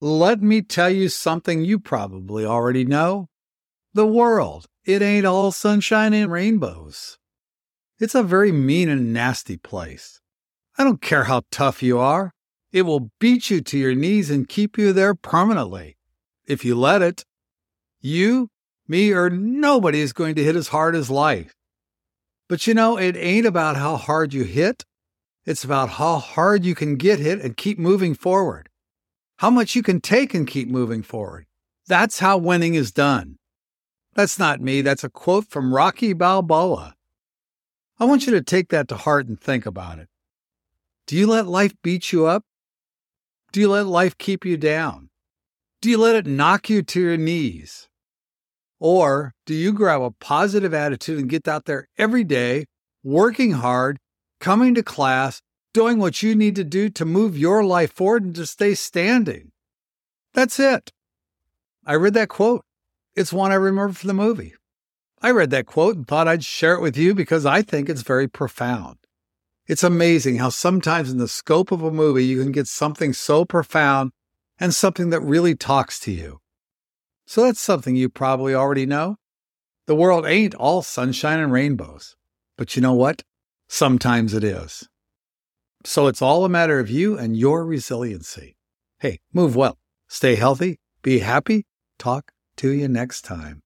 let me tell you something you probably already know. The world, it ain't all sunshine and rainbows. It's a very mean and nasty place. I don't care how tough you are, it will beat you to your knees and keep you there permanently. If you let it, you, me, or nobody is going to hit as hard as life. But you know, it ain't about how hard you hit. It's about how hard you can get hit and keep moving forward. How much you can take and keep moving forward. That's how winning is done. That's not me. That's a quote from Rocky Balboa. I want you to take that to heart and think about it. Do you let life beat you up? Do you let life keep you down? Do you let it knock you to your knees? Or do you grab a positive attitude and get out there every day, working hard, coming to class, doing what you need to do to move your life forward and to stay standing? That's it. I read that quote. It's one I remember from the movie. I read that quote and thought I'd share it with you because I think it's very profound. It's amazing how sometimes in the scope of a movie you can get something so profound and something that really talks to you. So that's something you probably already know. The world ain't all sunshine and rainbows. But you know what? Sometimes it is. So it's all a matter of you and your resiliency. Hey, move well, stay healthy, be happy. Talk to you next time.